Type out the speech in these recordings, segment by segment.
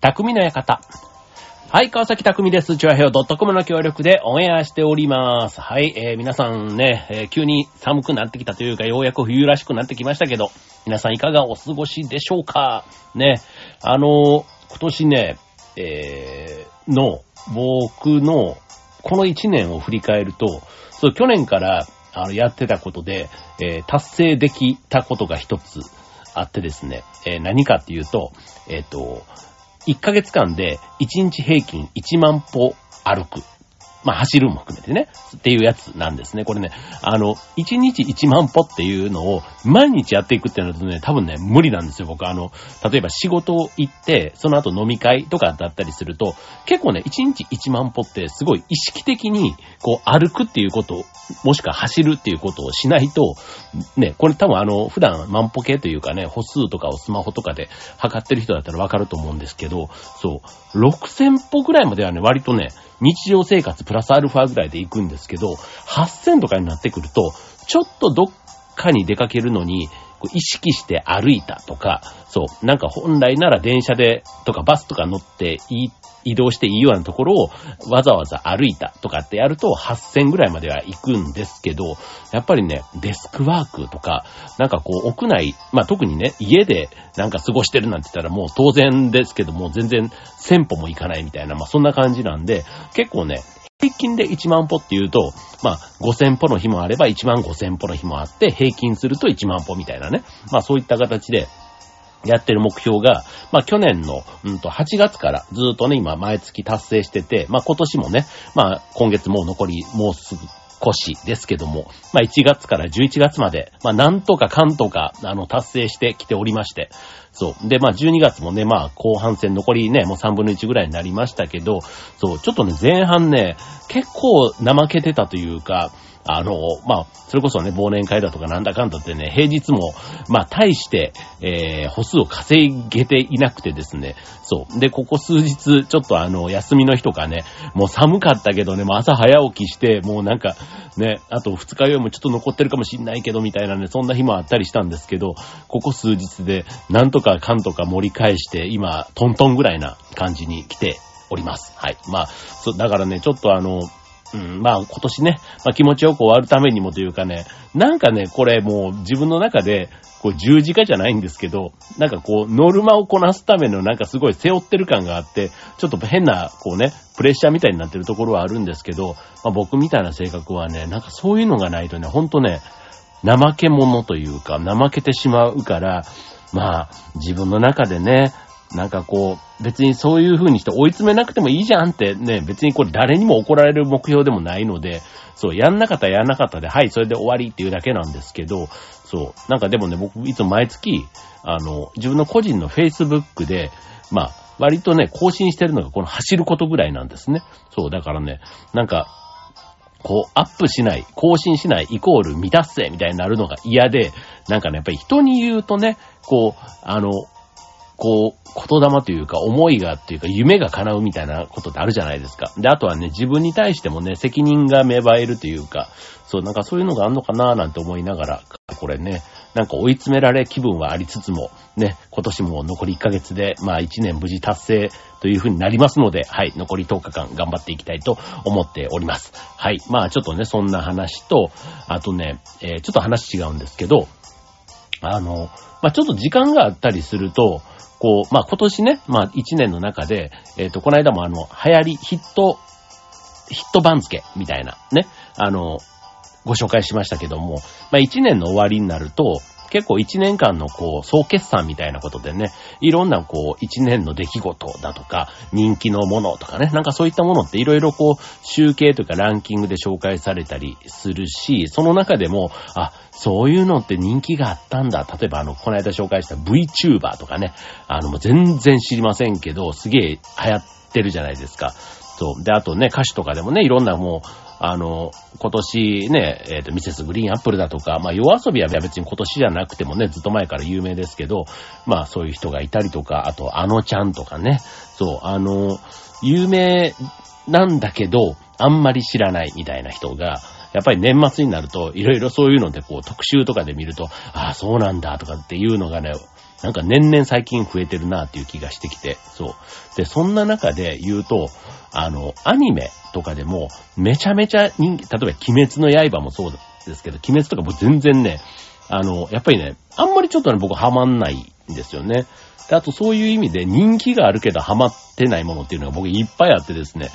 匠の館。はい、川崎匠です。チュアヘオ .com の協力でオンエアしております。はい、えー、皆さんね、えー急に寒くなってきたというか、ようやく冬らしくなってきましたけど、皆さんいかがお過ごしでしょうか？ね、あのー今年ね、えー、の、僕の、この1年を振り返ると、そう、去年から、あの、やってたことで、えー達成できたことが一つあってですね、えー何かっていうと、えっ、と、1ヶ月間で1日平均1万歩歩く。まあ、走るも含めてね、っていうやつなんですね。これね、あの、1日1万歩っていうのを毎日やっていくってなるとね、多分ね、無理なんですよ、僕。あの、例えば仕事を行って、その後飲み会とかだったりすると、結構ね、1日1万歩ってすごい意識的に、こう、歩くっていうこと、もしくは走るっていうことをしないと、ね、これ多分あの、普段万歩計というかね、歩数とかをスマホとかで測ってる人だったらわかると思うんですけど、そう、6000歩ぐらいまではね、割とね、日常生活プラスアルファぐらいで行くんですけど、8000とかになってくると、ちょっとどっかに出かけるのに、意識して歩いたとか、そう、なんか本来なら電車でとかバスとか乗っていい移動していいようなところをわざわざ歩いたとかってやると8000ぐらいまでは行くんですけど、やっぱりね、デスクワークとか、なんかこう屋内、まあ特にね、家でなんか過ごしてるなんて言ったらもう当然ですけども全然1000歩も行かないみたいな、まあそんな感じなんで、結構ね、平均で1万歩っていうと、まあ、5000歩の日もあれば1万5000歩の日もあって、平均すると1万歩みたいなね。まあ、そういった形で、やってる目標が、まあ去年の、うんと、8月からずっとね、今毎月達成してて、まあ今年もね、まあ今月もう残りもうすぐ少しですけども、まあ1月から11月まで、まあなんとかかんとか、あの、達成してきておりまして、そう。で、まあ12月もね、まあ後半戦残りね、もう3分の1ぐらいになりましたけど、そう、ちょっとね、前半ね、結構怠けてたというか、あの、まあ、それこそね、忘年会だとかなんだかんだってね、平日も、まあ、大して、えー、歩数を稼げていなくてですね、そう。で、ここ数日、ちょっとあの、休みの日とかね、もう寒かったけどね、もう朝早起きして、もうなんか、ね、あと二日酔いもちょっと残ってるかもしんないけど、みたいなね、そんな日もあったりしたんですけど、ここ数日で、なんとかかんとか盛り返して、今、トントンぐらいな感じに来ております。はい。まあ、そ、だからね、ちょっとあの、うん、まあ今年ね、まあ気持ちよく終わるためにもというかね、なんかね、これもう自分の中で、こう十字架じゃないんですけど、なんかこう、ノルマをこなすためのなんかすごい背負ってる感があって、ちょっと変な、こうね、プレッシャーみたいになってるところはあるんですけど、まあ僕みたいな性格はね、なんかそういうのがないとね、ほんとね、怠け者というか、怠けてしまうから、まあ、自分の中でね、なんかこう、別にそういう風にして追い詰めなくてもいいじゃんってね、別にこれ誰にも怒られる目標でもないので、そう、やんなかったらやんなかったで、はい、それで終わりっていうだけなんですけど、そう、なんかでもね、僕いつも毎月、あの、自分の個人の Facebook で、まあ、割とね、更新してるのがこの走ることぐらいなんですね。そう、だからね、なんか、こう、アップしない、更新しない、イコール未達成みたいになるのが嫌で、なんかね、やっぱり人に言うとね、こう、あの、こう、言霊というか、思いがっていうか、夢が叶うみたいなことってあるじゃないですか。で、あとはね、自分に対してもね、責任が芽生えるというか、そう、なんかそういうのがあんのかななんて思いながら、これね、なんか追い詰められ気分はありつつも、ね、今年も残り1ヶ月で、まあ1年無事達成という風になりますので、はい、残り10日間頑張っていきたいと思っております。はい、まあちょっとね、そんな話と、あとね、えーちょっと話違うんですけど、あの、まあ、ちょっと時間があったりすると、こう、まあ、今年ね、まあ、1年の中で、えっ、と、この間もあの、流行り、ヒット、ヒット番付みたいな、ね、あの、ご紹介しましたけども、まあ、1年の終わりになると、結構1年間のこう、総決算みたいなことでね、いろんなこう、1年の出来事だとか、人気のものとかね、なんかそういったものっていろいろこう、集計というかランキングで紹介されたりするし、その中でも、あ、そういうのって人気があったんだ。例えばあの、この間紹介した VTuber とかね、あの、もう全然知りませんけど、すげえ流行ってるじゃないですか。そう。で、あとね、歌手とかでもね、いろんなもう、あの、今年ね、えっ、と、ミセスグリーンアップルだとか、まあ、夜遊びは別に今年じゃなくてもね、ずっと前から有名ですけど、まあ、そういう人がいたりとか、あと、あのちゃんとかね、そう、あの、有名なんだけど、あんまり知らないみたいな人が、やっぱり年末になると、いろいろそういうのでこう特集とかで見ると、ああ、そうなんだとかっていうのがね、なんか年々最近増えてるなっていう気がしてきて、そう。で、そんな中で言うと、あの、アニメとかでも、めちゃめちゃ人気、例えば鬼滅の刃もそうですけど、鬼滅とかも全然ね、あの、やっぱりね、あんまりちょっとね、僕ハマんないんですよね。で、あとそういう意味で人気があるけどハマってないものっていうのが僕いっぱいあってですね、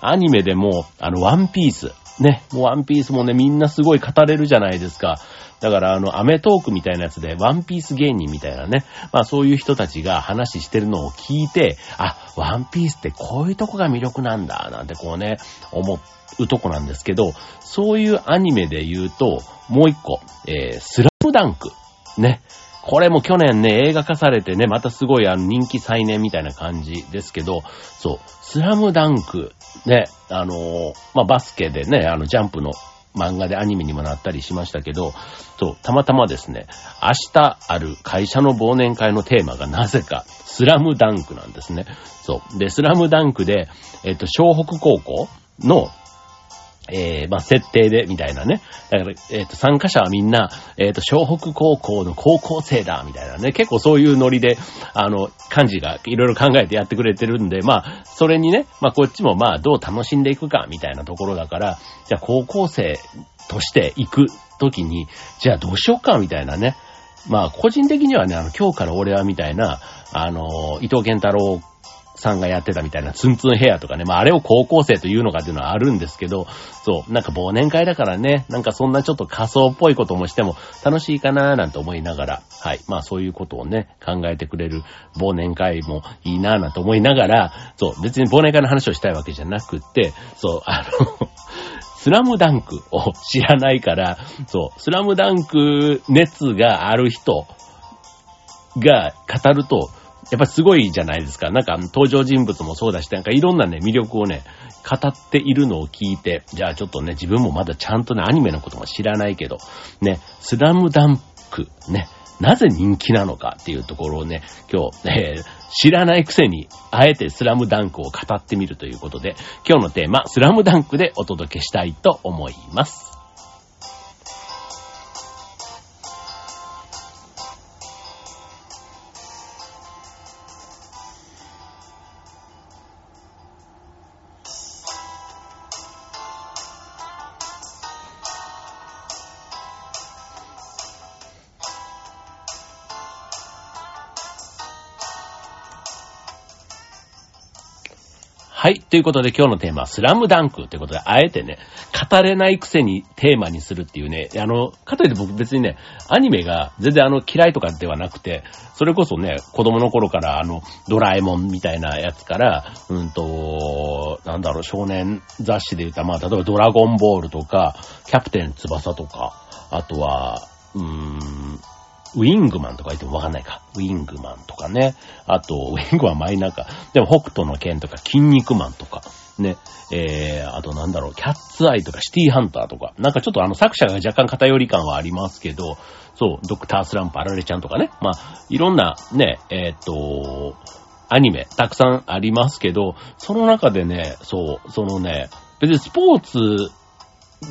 アニメでも、あの、ワンピース。ね、もうワンピースもね、みんなすごい語れるじゃないですか。だから、あの、アメトークみたいなやつで、ワンピース芸人みたいなね、まあそういう人たちが話してるのを聞いて、あ、ワンピースってこういうとこが魅力なんだ、なんてこうね、思うとこなんですけど、そういうアニメで言うと、もう一個、えー、スラムダンク。ね。これも去年ね、映画化されてね、またすごいあの人気再燃みたいな感じですけど、そう、スラムダンク、ね、あのー、まあ、バスケでね、あの、ジャンプの漫画でアニメにもなったりしましたけど、そう、たまたまですね、明日ある会社の忘年会のテーマがなぜか、スラムダンクなんですね。そう。で、スラムダンクで、えっと、湘北高校のえー、まあ、設定で、みたいなね。だから、えっ、ー、と、参加者はみんな、えっ、ー、と、湘北高校の高校生だ、みたいなね。結構そういうノリで、あの、漢字がいろいろ考えてやってくれてるんで、まあ、それにね、まあ、こっちもまあ、どう楽しんでいくか、みたいなところだから、じゃあ、高校生として行くときに、じゃあどうしよっか、みたいなね。まあ、個人的にはね、あの、今日から俺はみたいな、あの、伊藤健太郎さんがやってたみたいなツンツンヘアとかね、まああれを高校生というのかっていうのはあるんですけど、そう、なんか忘年会だからね、なんかそんなちょっと仮想っぽいこともしても楽しいかなーなんて思いながら、はい、まあそういうことをね、考えてくれる忘年会もいいなーなんて思いながら、そう、別に忘年会の話をしたいわけじゃなくって、そう、あの スラムダンクを知らないから、そう、スラムダンク熱がある人が語ると、やっぱすごいじゃないですか。なんか登場人物もそうだし、なんかいろんなね、魅力をね、語っているのを聞いて、じゃあちょっとね、自分もまだちゃんとね、アニメのことも知らないけど、ね、スラムダンク、ね、なぜ人気なのかっていうところをね、今日、えー、知らないくせに、あえてスラムダンクを語ってみるということで、今日のテーマ、スラムダンクでお届けしたいと思います。ということで今日のテーマはスラムダンクということで、あえてね、語れないくせにテーマにするっていうね、あの、かといって僕別にね、アニメが全然あの嫌いとかではなくて、それこそね、子供の頃からあの、ドラえもんみたいなやつから、うんと、なんだろう、少年雑誌で言った、まあ、例えばドラゴンボールとか、キャプテン翼とか、あとは、うーん、ウィングマンとか言ってもわかんないか。ウィングマンとかね。あと、ウィングマンマイナーか。でも北斗の剣とか、筋肉マンとか。ね。えー、あとなんだろう、キャッツアイとか、シティハンターとか。なんかちょっとあの作者が若干偏り感はありますけど、そう、ドクタースランプ、アラレちゃんとかね。まあ、いろんなね、えー、っと、アニメ、たくさんありますけど、その中でね、そう、そのね、別にスポーツ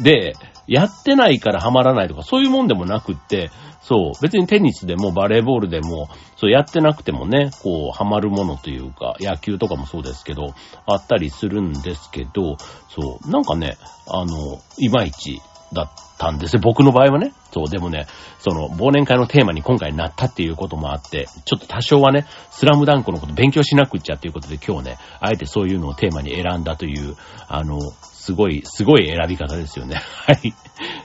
で、やってないからハマらないとか、そういうもんでもなくって、そう、別にテニスでもバレーボールでも、そうやってなくてもね、こう、ハマるものというか、野球とかもそうですけど、あったりするんですけど、そう、なんかね、あの、いまいちだったんですよ。僕の場合はね。そう、でもね、その、忘年会のテーマに今回なったっていうこともあって、ちょっと多少はね、スラムダンクのこと勉強しなくっちゃっていうことで今日ね、あえてそういうのをテーマに選んだという、あの、すごい、すごい選び方ですよね。はい。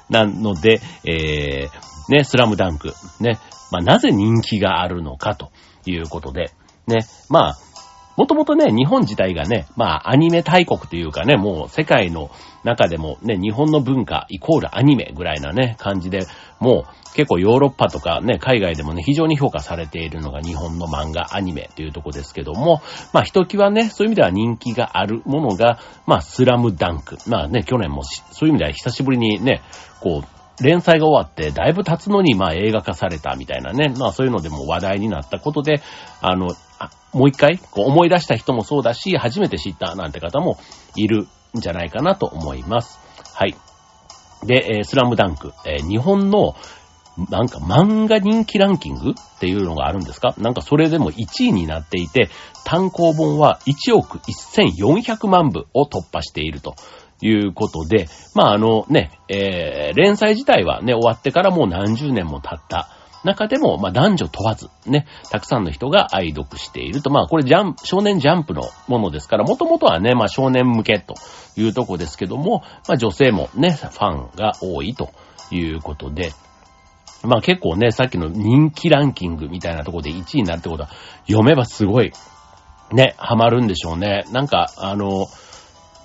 なので、えー、ね、スラムダンク、ね、まあ、なぜ人気があるのかということで、ね、まあ、もともとね、日本自体がね、まあ、アニメ大国というかね、もう世界の中でもね、日本の文化イコールアニメぐらいなね、感じで、もう結構ヨーロッパとかね、海外でもね、非常に評価されているのが日本の漫画、アニメというとこですけども、まあ、ひときわね、そういう意味では人気があるものが、まあ、スラムダンク。まあね、去年もそういう意味では久しぶりにね、こう、連載が終わって、だいぶ経つのに、まあ映画化されたみたいなね。まあそういうのでも話題になったことで、あの、あもう一回、こう思い出した人もそうだし、初めて知ったなんて方もいるんじゃないかなと思います。はい。で、え、スラムダンク、え、日本のなんか漫画人気ランキングっていうのがあるんですか？なんかそれでも1位になっていて、単行本は1億1400万部を突破しているということで、まああのね、えー、連載自体はね、終わってからもう何十年も経った中でも、まあ男女問わず、ね、たくさんの人が愛読していると。まあこれジャンプ、少年ジャンプのものですから、もともとはね、まあ少年向けというとこですけども、まあ女性もね、ファンが多いということで、まあ結構ね、さっきの人気ランキングみたいなとこで1位になるってことは、読めばすごい、ね、ハマるんでしょうね。なんか、あの、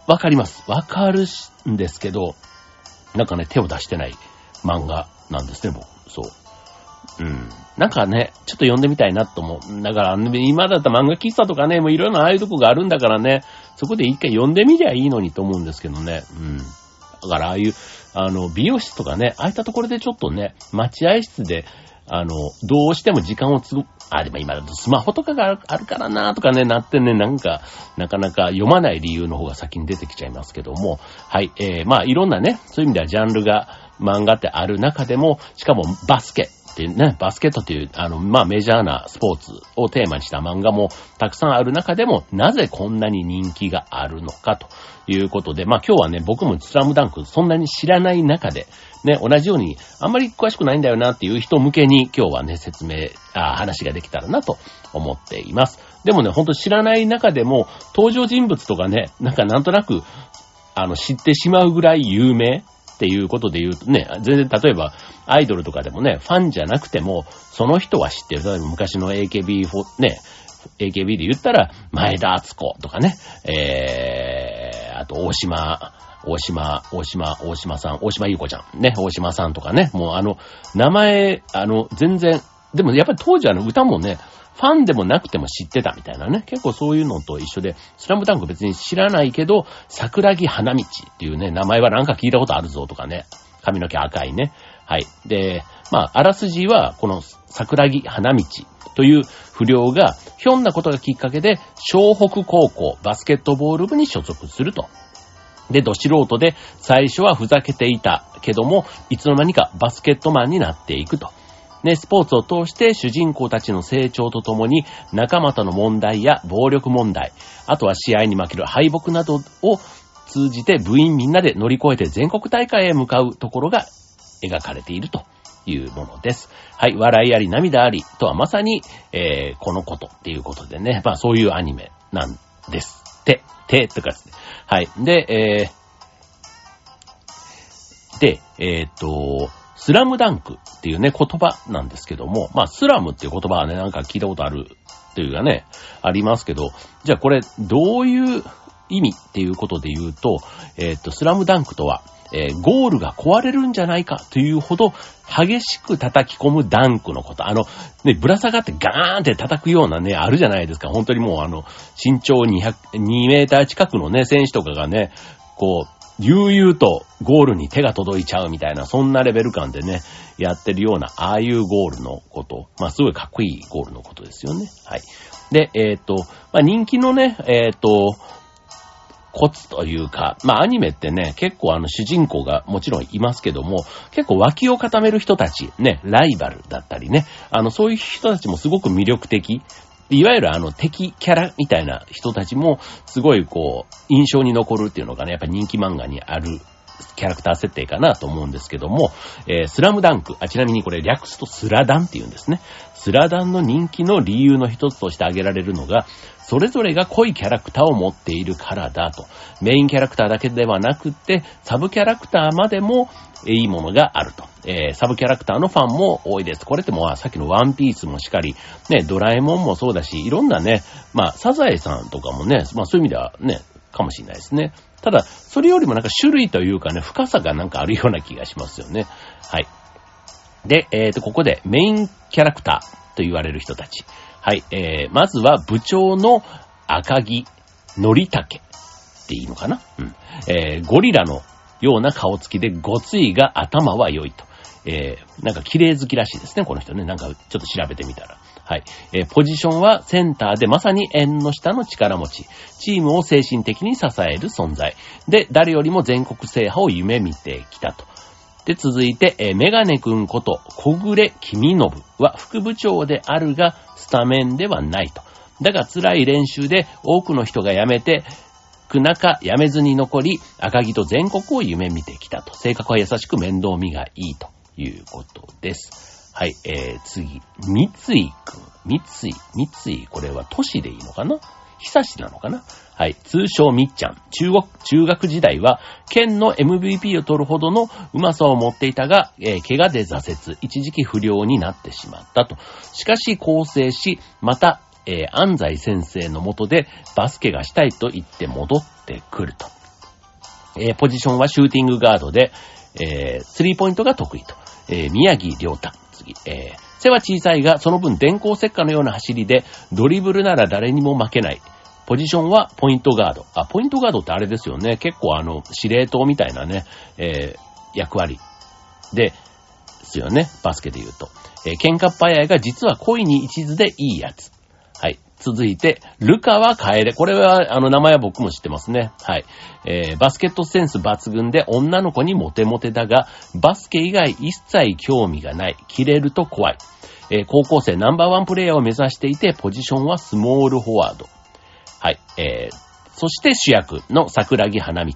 わかります。わかるんですけど、なんかね、手を出してない漫画なんですね、僕。そう。うん。なんかね、ちょっと読んでみたいなと思う。だから、今だった漫画喫茶とかね、もういろいろなああいうとこがあるんだからね、そこで一回読んでみりゃいいのにと思うんですけどね。うん。だから、ああいう、あの、美容室とかね、ああいったところでちょっとね、待合室で、あの、どうしても時間をつぐ、あ、でも今だとスマホとかがあるからなとかね、なってね、なんか、なかなか読まない理由の方が先に出てきちゃいますけども、はい、えー、まあいろんなね、そういう意味ではジャンルが、漫画ってある中でも、しかもバスケっていうね、バスケットっていう、あの、まあメジャーなスポーツをテーマにした漫画もたくさんある中でも、なぜこんなに人気があるのかということで、まあ今日はね、僕もスラムダンクそんなに知らない中で、ね、同じように、あんまり詳しくないんだよなっていう人向けに今日はね、説明、あ話ができたらなと思っています。でもね、ほんと知らない中でも、登場人物とかね、なんかなんとなく、あの、知ってしまうぐらい有名っていうことで言うとね、全然例えばアイドルとかでもね、ファンじゃなくても、その人は知ってる。例えば昔の AKB4、ね、AKB で言ったら、前田敦子とかね、えー、あと大島、大島、大島、大島さん、大島優子ちゃん、ね、大島さんとかね、もうあの、名前、あの、全然、でもやっぱり当時あの歌もね、ファンでもなくても知ってたみたいなね。結構そういうのと一緒で、スラムダンク別に知らないけど、桜木花道っていうね、名前はなんか聞いたことあるぞとかね。髪の毛赤いね。はい。で、まあ、あらすじは、この桜木花道という不良が、ひょんなことがきっかけで、湘北高校バスケットボール部に所属すると。で、ど素人で、最初はふざけていたけども、いつの間にかバスケットマンになっていくと。ね、スポーツを通して主人公たちの成長とともに仲間との問題や暴力問題、あとは試合に負ける敗北などを通じて部員みんなで乗り越えて全国大会へ向かうところが描かれているというものです。はい、笑いあり涙ありとはまさに、えー、このことっていうことでね、まあそういうアニメなんですて、て、ってかですね。はい。で、えー、で、えー、っと、スラムダンクっていうね、言葉なんですけども、まあ、スラムっていう言葉はね、なんか聞いたことあるっていうかね、ありますけど、じゃあこれ、どういう意味っていうことで言うと、えー、っと、スラムダンクとは、えー、ゴールが壊れるんじゃないかというほど激しく叩き込むダンクのこと。あの、ね、ぶら下がってガーンって叩くようなね、あるじゃないですか。本当にもうあの、身長200、2メーター近くのね、選手とかがね、こう、悠々とゴールに手が届いちゃうみたいな、そんなレベル感でね、やってるような、ああいうゴールのこと。まあ、すごいかっこいいゴールのことですよね。はい。で、えっ、ー、と、まあ、人気のね、えっ、ー、と、コツというか、まあアニメってね、結構あの主人公がもちろんいますけども、結構脇を固める人たち、ね、ライバルだったりね、あのそういう人たちもすごく魅力的。いわゆるあの敵キャラみたいな人たちもすごいこう印象に残るっていうのがね、やっぱ人気漫画にあるキャラクター設定かなと思うんですけども、えー、スラムダンク、あ、ちなみにこれ略すとスラダンって言うんですね。スラダンの人気の理由の一つとして挙げられるのが、それぞれが濃いキャラクターを持っているからだと。メインキャラクターだけではなくて、サブキャラクターまでもいいものがあると。えー、サブキャラクターのファンも多いです。これってもうさっきのワンピースもしかり、ね、ドラえもんもそうだし、いろんなね、まあ、サザエさんとかもね、まあそういう意味ではね、かもしれないですね。ただ、それよりもなんか種類というかね、深さがなんかあるような気がしますよね。はい。で、えっ、ー、と、ここでメインキャラクターと言われる人たち。はい、えー、まずは部長の赤木のりたけっていいのかな？うん。えー、ゴリラのような顔つきでごついが頭は良いと。えー、なんか綺麗好きらしいですね、この人ね。なんかちょっと調べてみたら。はい。えー、ポジションはセンターでまさに縁の下の力持ち。チームを精神的に支える存在。で、誰よりも全国制覇を夢見てきたと。で、続いて、えーメガネくんこと、小暮君信は副部長であるが、スタメンではないと。だが辛い練習で多くの人が辞めて、く中辞めずに残り、赤木と全国を夢見てきたと。性格は優しく面倒見がいいということです。はい、えー、次、三井くん。三井、三井、これは都市でいいのかな？久しなのかな？はい。通称みっちゃん。中国、中学時代は、県の MVP を取るほどのうまさを持っていたが、えー怪我で挫折。一時期不良になってしまったと。しかし、構成し、また、えー安西先生のもとでバスケがしたいと言って戻ってくると。えーポジションはシューティングガードで、えースリーポイントが得意と。えー宮城亮太。次、えー背は小さいが、その分電光石火のような走りで、ドリブルなら誰にも負けない。ポジションはポイントガード。あ、ポイントガードってあれですよね。結構あの、司令塔みたいなね、えー役割。で、ですよね。バスケで言うと。えー喧嘩っ早いが実は恋に一途でいいやつ。続いて、ルカは楓。これは、あの、名前は僕も知ってますね。はい。えーバスケットセンス抜群で女の子にモテモテだが、バスケ以外一切興味がない。切れると怖い。えー高校生ナンバーワンプレイヤーを目指していて、ポジションはスモールフォワード。はい。えー、そして主役の桜木花道。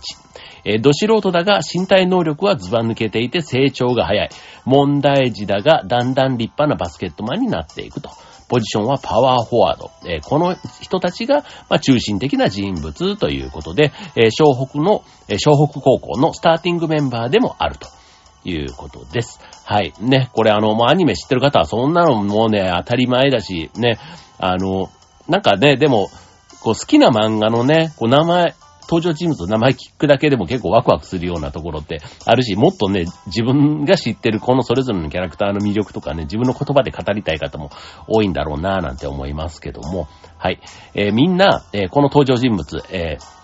えー、ど素人だが身体能力はズバ抜けていて成長が早い。問題児だがだんだん立派なバスケットマンになっていくと。ポジションはパワーフォワード。えーこの人たちが、まあ、中心的な人物ということで、えー湘北の、えー湘北高校のスターティングメンバーでもあると。いうことです。はい。ね、これあの、もうアニメ知ってる方はそんなのもうね、当たり前だし、ね、あの、なんかね、でも、こう好きな漫画のね、こう名前、登場人物の名前聞くだけでも結構ワクワクするようなところってあるし、もっとね、自分が知ってるこのそれぞれのキャラクターの魅力とかね、自分の言葉で語りたい方も多いんだろうなぁなんて思いますけども、はい。えーみんな、えーこの登場人物、えー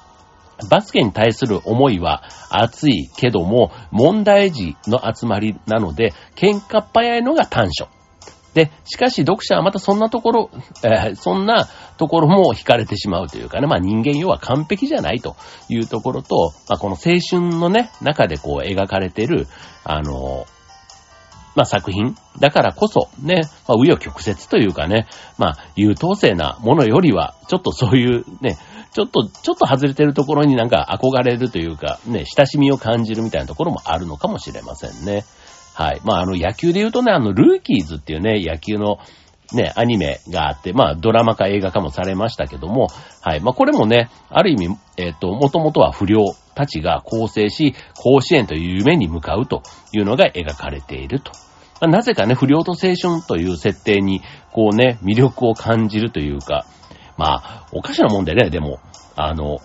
バスケに対する思いは熱いけども、問題児の集まりなので、喧嘩っ早いのが短所。で、しかし読者はまたそんなところ、えーそんなところも惹かれてしまうというかね、まあ人間要は完璧じゃないというところと、まあこの青春のね、中でこう描かれてる、あの、まあ作品だからこそね、まあ紆余曲折というかね、まあ優等生なものよりは、ちょっとそういうね、ちょっと、ちょっと外れてるところになんか憧れるというか、ね、親しみを感じるみたいなところもあるのかもしれませんね。はい。まあ、あの、野球で言うとね、あの、ルーキーズっていうね、野球の、ね、アニメがあって、まあ、ドラマ化映画化もされましたけども、はい。まあ、これもね、ある意味、えっ、と、もともとは不良たちが構成し、甲子園という夢に向かうというのが描かれていると。まあなぜかね、不良と青春という設定に、こうね、魅力を感じるというか、まあ、おかしなもんでね、でも、あの、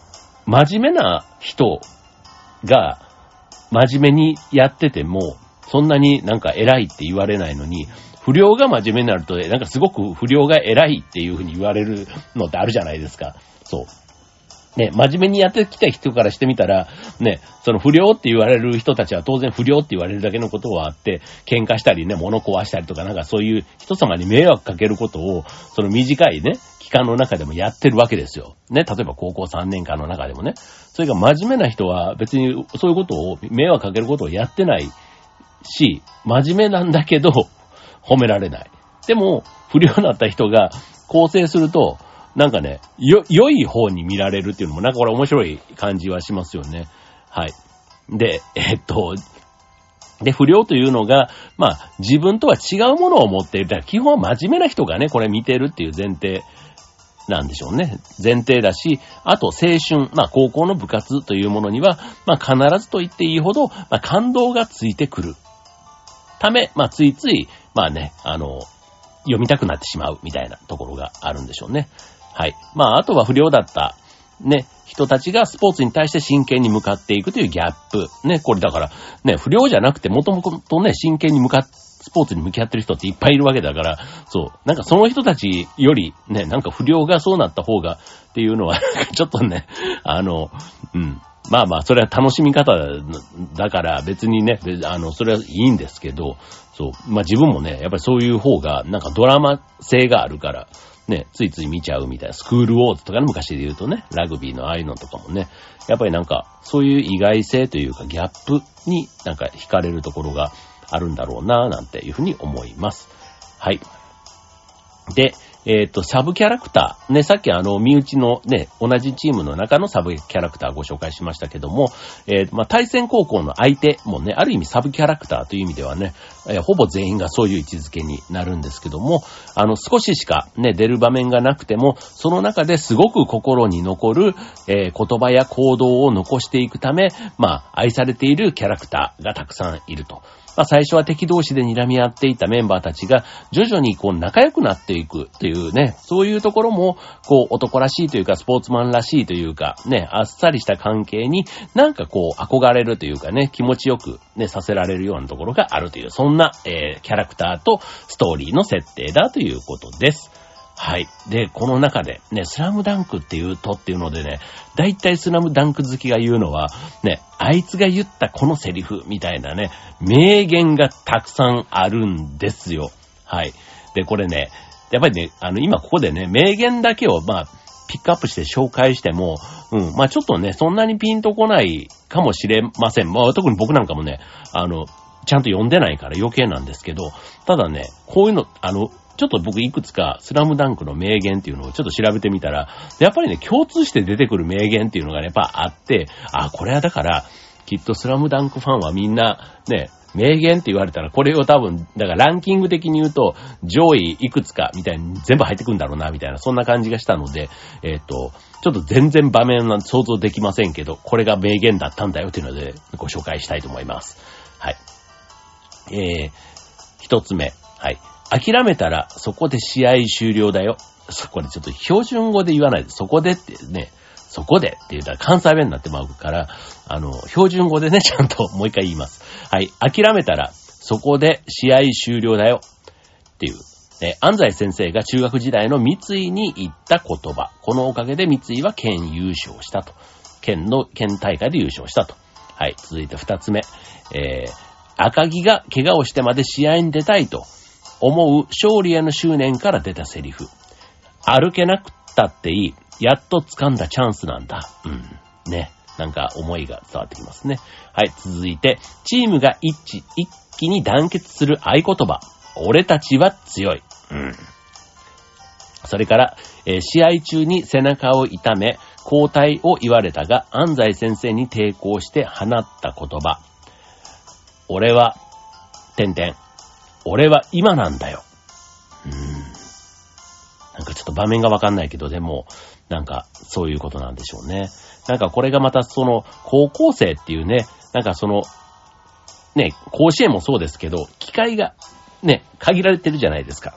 真面目な人が、真面目にやってても、そんなになんか偉いって言われないのに、不良が真面目になると、なんかすごく不良が偉いっていうふうに言われるのってあるじゃないですか。そう。ね、真面目にやってきた人からしてみたら、ね、その不良って言われる人たちは当然不良って言われるだけのことはあって、喧嘩したりね、物壊したりとかなんかそういう人様に迷惑かけることを、その短いね、期間の中でもやってるわけですよ。ね、例えば高校3年間の中でもね。それが真面目な人は別にそういうことを、迷惑かけることをやってないし、真面目なんだけど、褒められない。でも、不良になった人が構成すると、なんかね、よ、良い方に見られるっていうのも、なんかこれ面白い感じはしますよね。はい。で、えっと、で、不良というのが、まあ、自分とは違うものを持っている。だから基本は真面目な人がね、これ見てるっていう前提なんでしょうね。前提だし、あと青春、まあ高校の部活というものには、まあ必ずと言っていいほど、まあ感動がついてくる。ため、まあついつい、まあね、あの、読みたくなってしまうみたいなところがあるんでしょうね。はい。まああとは不良だった、ね、人たちがスポーツに対して真剣に向かっていくというギャップ。ね、これだから、ね、不良じゃなくてもともとね、真剣に向かっスポーツに向き合ってる人っていっぱいいるわけだから、そう。なんかその人たちより、ね、なんか不良がそうなった方がっていうのは、ちょっとね、あの、うん。まあまあ、それは楽しみ方だから別にね、あの、それはいいんですけど、そう。まあ自分もね、やっぱりそういう方が、なんかドラマ性があるから、ね、ついつい見ちゃうみたいな、スクールウォーズとかね、昔で言うとね、ラグビーのああいうのとかもね、やっぱりなんか、そういう意外性というか、ギャップになんか惹かれるところがあるんだろうな、なんていうふうに思います。はい。で、えっ、ー、と、サブキャラクター。ね、さっきあの、身内のね、同じチームの中のサブキャラクターご紹介しましたけども、えー、まあ、対戦高校の相手もね、ある意味サブキャラクターという意味ではね、えー、ほぼ全員がそういう位置づけになるんですけども、あの、少ししかね、出る場面がなくても、その中ですごく心に残る、えー、言葉や行動を残していくため、まあ、愛されているキャラクターがたくさんいると。まあ、最初は敵同士で睨み合っていたメンバーたちが、徐々にこう仲良くなっていくというね、そういうところも、こう男らしいというか、スポーツマンらしいというか、ね、あっさりした関係になんかこう憧れるというかね、気持ちよくね、させられるようなところがあるという、そんな、えー、キャラクターとストーリーの設定だということです。はい。で、この中で、ね、スラムダンクっていうとっていうのでね、大体スラムダンク好きが言うのは、ね、あいつが言ったこのセリフみたいなね、名言がたくさんあるんですよ。はい。で、これね、やっぱりね、あの、今ここでね、名言だけを、まあ、ピックアップして紹介しても、うん、まあちょっとね、そんなにピンとこないかもしれません。まあ特に僕なんかもね、あの、ちゃんと読んでないから余計なんですけど、ただね、こういうの、あの、ちょっと僕いくつかスラムダンクの名言っていうのをちょっと調べてみたら、やっぱりね、共通して出てくる名言っていうのがね、やっぱあって、あ、これはだから、きっとスラムダンクファンはみんな、ね、名言って言われたら、これを多分、だからランキング的に言うと、上位いくつかみたいに全部入ってくんだろうな、みたいな、そんな感じがしたので、えっ、と、ちょっと全然場面は想像できませんけど、これが名言だったんだよっていうので、ご紹介したいと思います。はい。えー、一つ目。はい。諦めたらそこで試合終了だよ。そこでちょっと標準語で言わないで、そこでってね、そこでって言ったら関西弁になってまうから、あの、標準語でね、ちゃんともう一回言います。はい、諦めたらそこで試合終了だよっていう。え、安西先生が中学時代の三井に言った言葉。このおかげで三井は県優勝したと。県の、県大会で優勝したと。はい、続いて二つ目。えー、赤木が怪我をしてまで試合に出たいと。思う勝利への執念から出たセリフ。歩けなくったっていい。やっと掴んだチャンスなんだ。うん。ね。なんか思いが伝わってきますね。はい、続いて、チームが一致、一気に団結する合言葉。俺たちは強い。うん。それから、えー、試合中に背中を痛め、交代を言われたが、安西先生に抵抗して放った言葉。俺は、点々。俺は今なんだよ。うーん。なんかちょっと場面がわかんないけど、でも、なんかそういうことなんでしょうね。なんかこれがまたその、高校生っていうね、なんかその、ね、甲子園もそうですけど、機会がね、限られてるじゃないですか。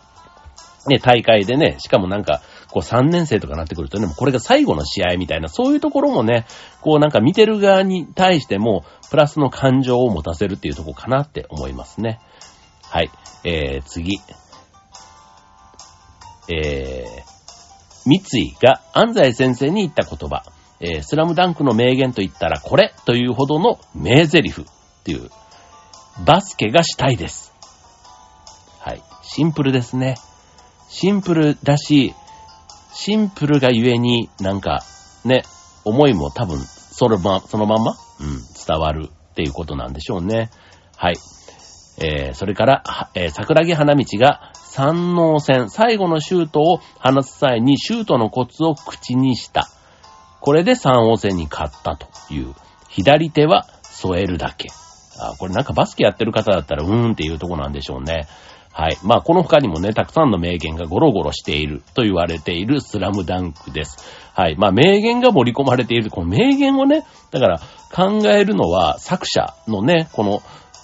ね、大会でね、しかもなんか、こう3年生とかなってくるとね、もうこれが最後の試合みたいな、そういうところもね、こうなんか見てる側に対しても、プラスの感情を持たせるっていうとこかなって思いますね。はい。えー、次。えー、三井が安西先生に言った言葉。えー、スラムダンクの名言と言ったらこれというほどの名台詞っていう。バスケがしたいです。はい。シンプルですね。シンプルだし、シンプルがゆえになんか、ね、思いも多分、そのま、そのまま、うん、伝わるっていうことなんでしょうね。はい。えー、それから、えー、桜木花道が三能戦、最後のシュートを放つ際にシュートのコツを口にした。これで三王戦に勝ったという。左手は添えるだけ。あ、これなんかバスケやってる方だったらうーんっていうとこなんでしょうね。はい。まあ、この他にもね、たくさんの名言がゴロゴロしていると言われているスラムダンクです。はい。まあ、名言が盛り込まれている。この名言をね、だから考えるのは作者のね、この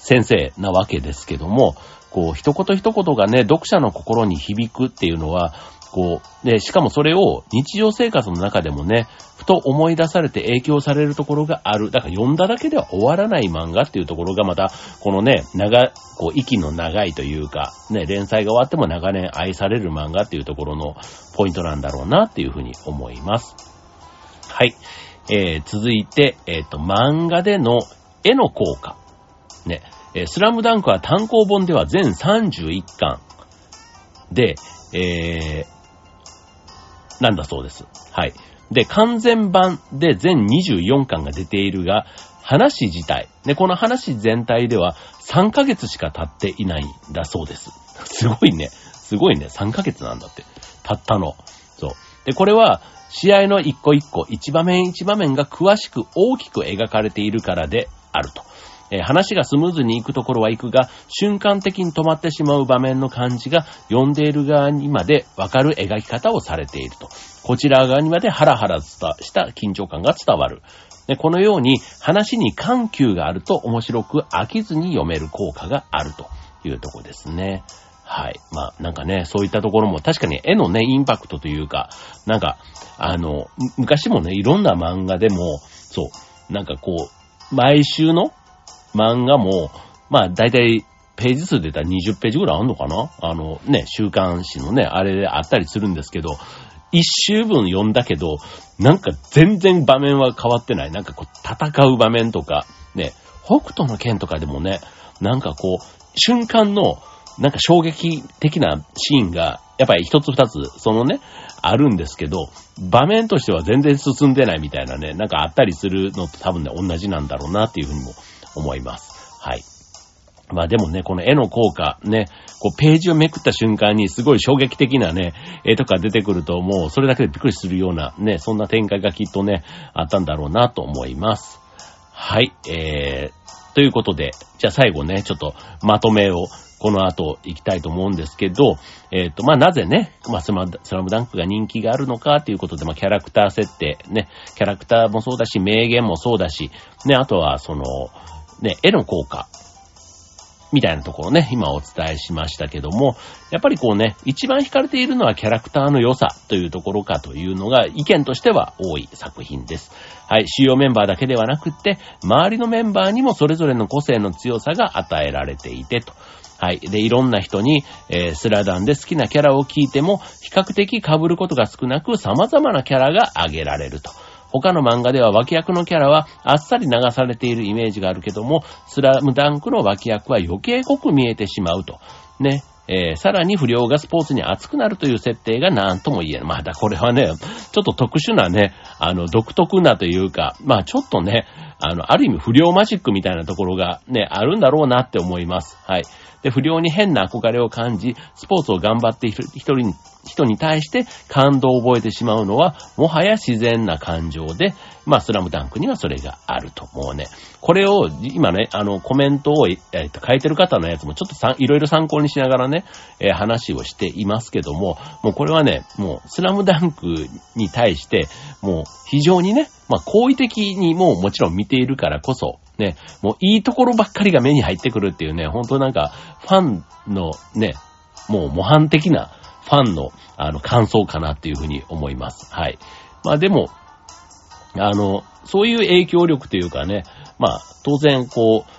先生なわけですけども、こう、一言一言がね、読者の心に響くっていうのは、こう、ね、しかもそれを日常生活の中でもね、ふと思い出されて影響されるところがある。だから読んだだけでは終わらない漫画っていうところがまた、このね、長、こう、息の長いというか、ね、連載が終わっても長年愛される漫画っていうところのポイントなんだろうなっていうふうに思います。はい。えー、続いて、えっ、ー、と、漫画での絵の効果。ね。えー、スラムダンクは単行本では全31巻。で、えー、なんだそうです。はい。で、完全版で全24巻が出ているが、話自体、ね、この話全体では3ヶ月しか経っていないんだそうです。すごいね。すごいね。3ヶ月なんだって。たったの。そう。で、これは、試合の一個一個、一場面一場面が詳しく大きく描かれているからであると。えー、話がスムーズに行くところは行くが、瞬間的に止まってしまう場面の感じが、読んでいる側にまでわかる描き方をされていると。こちら側にまでハラハラした緊張感が伝わる。でこのように話に緩急があると面白く飽きずに読める効果があるというところですね。はい。まあ、なんかね、そういったところも確かに絵のね、インパクトというか、なんか、あの、昔もね、いろんな漫画でも、そう、なんかこう、毎週の漫画も、まあ、だいたいページ数で言ったら20ページぐらいあんのかな？あのね、週刊誌のね、あれであったりするんですけど、一周分読んだけど、なんか全然場面は変わってない。なんかこう、戦う場面とか、ね、北斗の剣とかでもね、なんかこう、瞬間の、なんか衝撃的なシーンが、やっぱり一つ二つ、そのね、あるんですけど、場面としては全然進んでないみたいなね、なんかあったりするのと多分ね、同じなんだろうなっていうふうにも思います。はい。まあでもね、この絵の効果、ね、こうページをめくった瞬間にすごい衝撃的なね、絵とか出てくるともうそれだけでびっくりするようなね、そんな展開がきっとね、あったんだろうなと思います。はい、えー、ということで、じゃあ最後ね、ちょっとまとめをこの後行きたいと思うんですけど、えっ、ー、と、まあ、なぜね、まあ、スラムダンクが人気があるのかということで、まあ、キャラクター設定、ね、キャラクターもそうだし、名言もそうだし、ね、あとは、その、ね、絵の効果、みたいなところね、今お伝えしましたけども、やっぱりこうね、一番惹かれているのはキャラクターの良さというところかというのが意見としては多い作品です。はい、主要メンバーだけではなくって、周りのメンバーにもそれぞれの個性の強さが与えられていてと。はい。で、いろんな人に、えー、スラダンで好きなキャラを聞いても、比較的被ることが少なく様々なキャラが挙げられると。他の漫画では脇役のキャラはあっさり流されているイメージがあるけども、スラムダンクの脇役は余計濃く見えてしまうと。ね。えー、さらに不良がスポーツに熱くなるという設定が何とも言えない。ま、だ、これはね、ちょっと特殊なね、あの、独特なというか、まあ、ちょっとね、あの、ある意味不良マジックみたいなところがね、あるんだろうなって思います。はい。で、不良に変な憧れを感じ、スポーツを頑張っている人に、人に対して感動を覚えてしまうのは、もはや自然な感情で、まあ、スラムダンクにはそれがあると。もうね、これを、今ね、あの、コメントを、えっと、書いてる方のやつもちょっとさ、いろいろ参考にしながらね、えー、話をしていますけども、もうこれはね、もう、スラムダンクに対して、もう、非常にね、まあ、好意的にももちろん見ているからこそ、ね、もういいところばっかりが目に入ってくるっていうね、本当なんか、ファンのね、もう模範的なファンの、あの、感想かなっていうふうに思います。はい。まあでも、あの、そういう影響力というかね、まあ、当然、こう、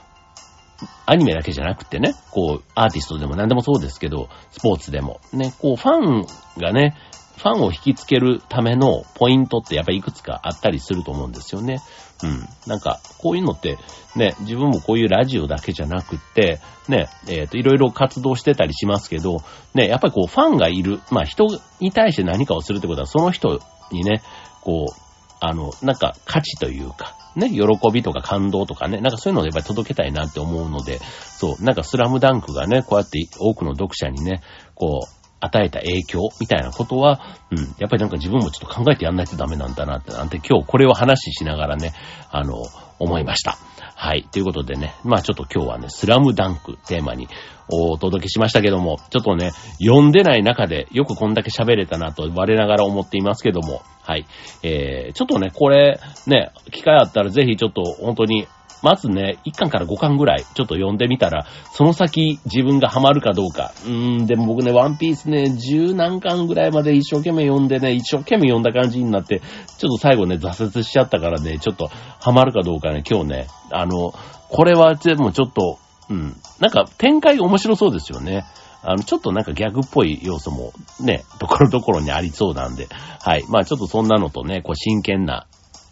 アニメだけじゃなくてね、こう、アーティストでも何でもそうですけど、スポーツでも、ね、こう、ファンがね、ファンを引きつけるためのポイントってやっぱりいくつかあったりすると思うんですよね。うん。なんか、こういうのって、ね、自分もこういうラジオだけじゃなくって、ね、えっ、ー、と、いろいろ活動してたりしますけど、ね、やっぱりこう、ファンがいる、まあ人に対して何かをするってことは、その人にね、こう、あの、なんか価値というか、ね、喜びとか感動とかね、なんかそういうのをやっぱり届けたいなって思うので、そう、なんかスラムダンクがね、こうやって多くの読者にね、こう、与えた影響みたいなことは、うん、やっぱりなんか自分もちょっと考えてやんないとダメなんだなって、なんて今日これを話しながらね、あの、思いました。はい。ということでね、まあちょっと今日はね、スラムダンクテーマにお届けしましたけども、ちょっとね、読んでない中でよくこんだけ喋れたなと我ながら思っていますけども、はい。えー、ちょっとね、これ、ね、機会あったらぜひちょっと本当にまずね、1巻から5巻ぐらいちょっと読んでみたら、その先自分がハマるかどうか。うーん、でも僕ね、ワンピースね、十何巻ぐらいまで一生懸命読んでね、一生懸命読んだ感じになって、ちょっと最後ね、挫折しちゃったからね、ちょっとハマるかどうかね、今日ね、あの、これはでもちょっと、うん、なんか展開面白そうですよね。あの、ちょっとなんかギャグっぽい要素もね、ところどころにありそうなんで、はい。まあちょっとそんなのとね、こう真剣な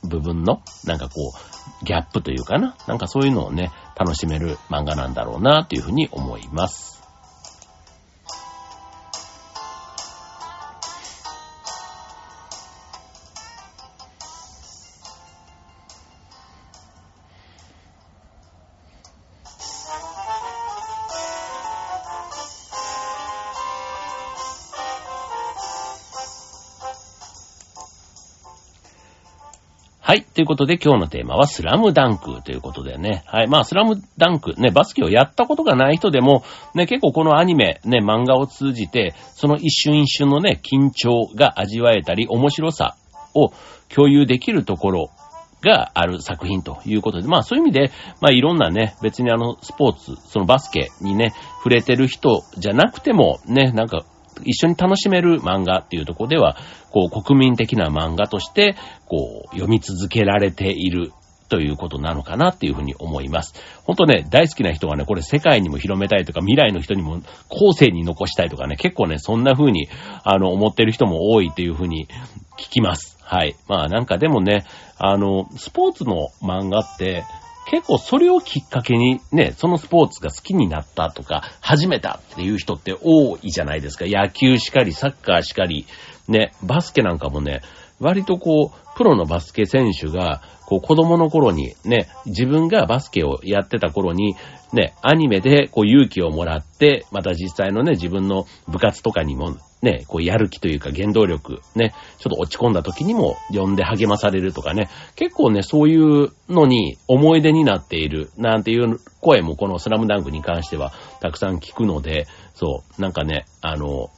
部分の、なんかこう、ギャップというかな。なんかそういうのをね、楽しめる漫画なんだろうな、というふうに思います。はい。ということで今日のテーマはスラムダンクということでね。はい。まあスラムダンク、ね、バスケをやったことがない人でも、ね、結構このアニメ、ね、漫画を通じて、その一瞬一瞬のね、緊張が味わえたり、面白さを共有できるところがある作品ということで、まあそういう意味で、まあいろんなね、別にあのスポーツ、そのバスケにね、触れてる人じゃなくても、ね、なんか一緒に楽しめる漫画っていうとこでは、こう、国民的な漫画として、こう、読み続けられているということなのかなっていうふうに思います。本当ね、大好きな人はね、これ世界にも広めたいとか、未来の人にも後世に残したいとかね、結構ね、そんな風に、あの、思ってる人も多いっていう風に聞きます。はい。まあなんかでもね、あの、スポーツの漫画って、結構それをきっかけにね、そのスポーツが好きになったとか、始めたっていう人って多いじゃないですか。野球しかり、サッカーしかり、ね、バスケなんかもね、割とこう、プロのバスケ選手が、こう子供の頃にね、自分がバスケをやってた頃に、ね、アニメでこう勇気をもらって、また実際のね、自分の部活とかにもね、こうやる気というか原動力、ね、ちょっと落ち込んだ時にも呼んで励まされるとかね、結構ね、そういうのに思い出になっている、なんていう声もこのスラムダンクに関してはたくさん聞くので、そう、なんかね、あの、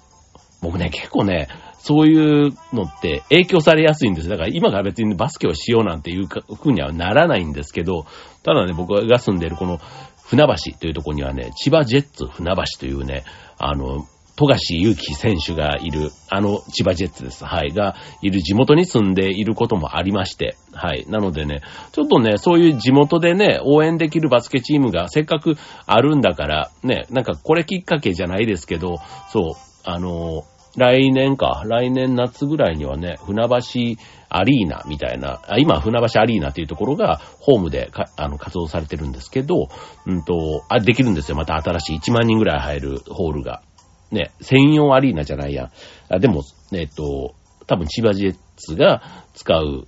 僕ね、結構ね、そういうのって影響されやすいんです。だから今から別にバスケをしようなんていう風にはならないんですけど、ただね、僕が住んでるこの船橋というとこにはね、千葉ジェッツ船橋というね、あの、富樫勇樹選手がいる、あの千葉ジェッツです。はい。がいる地元に住んでいることもありまして。はい。なのでね、ちょっとね、そういう地元でね、応援できるバスケチームがせっかくあるんだから、ね、なんかこれきっかけじゃないですけど、そう、あの、来年か、来年夏ぐらいにはね、船橋アリーナみたいな、あ今、船橋アリーナっていうところが、ホームであの、活動されてるんですけど、うんと、あ、できるんですよ。また新しい1万人ぐらい入るホールが。ね、専用アリーナじゃないや。あでも、えっと、多分千葉ジェッツが使う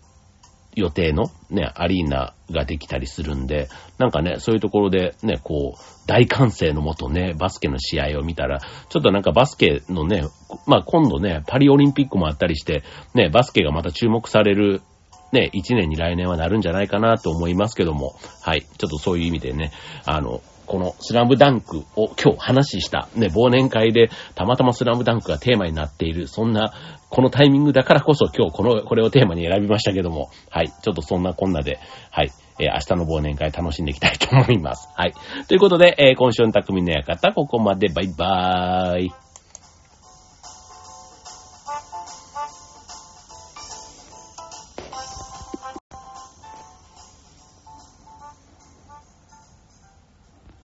予定のね、アリーナができたりするんで、なんかね、そういうところでね、こう、大歓声のもとね、バスケの試合を見たら、ちょっとなんかバスケのね、まあ今度ね、パリオリンピックもあったりして、ね、バスケがまた注目されるね、一年に来年はなるんじゃないかなと思いますけども、はい、ちょっとそういう意味でね、あの、このスラムダンクを今日話した、ね、忘年会でたまたまスラムダンクがテーマになっている、そんな、このタイミングだからこそ今日この、これをテーマに選びましたけども、はい、ちょっとそんなこんなで、はい、えー、明日の忘年会楽しんでいきたいと思います。はい。ということで、えー、今週の匠の館、ここまでバイバーイ。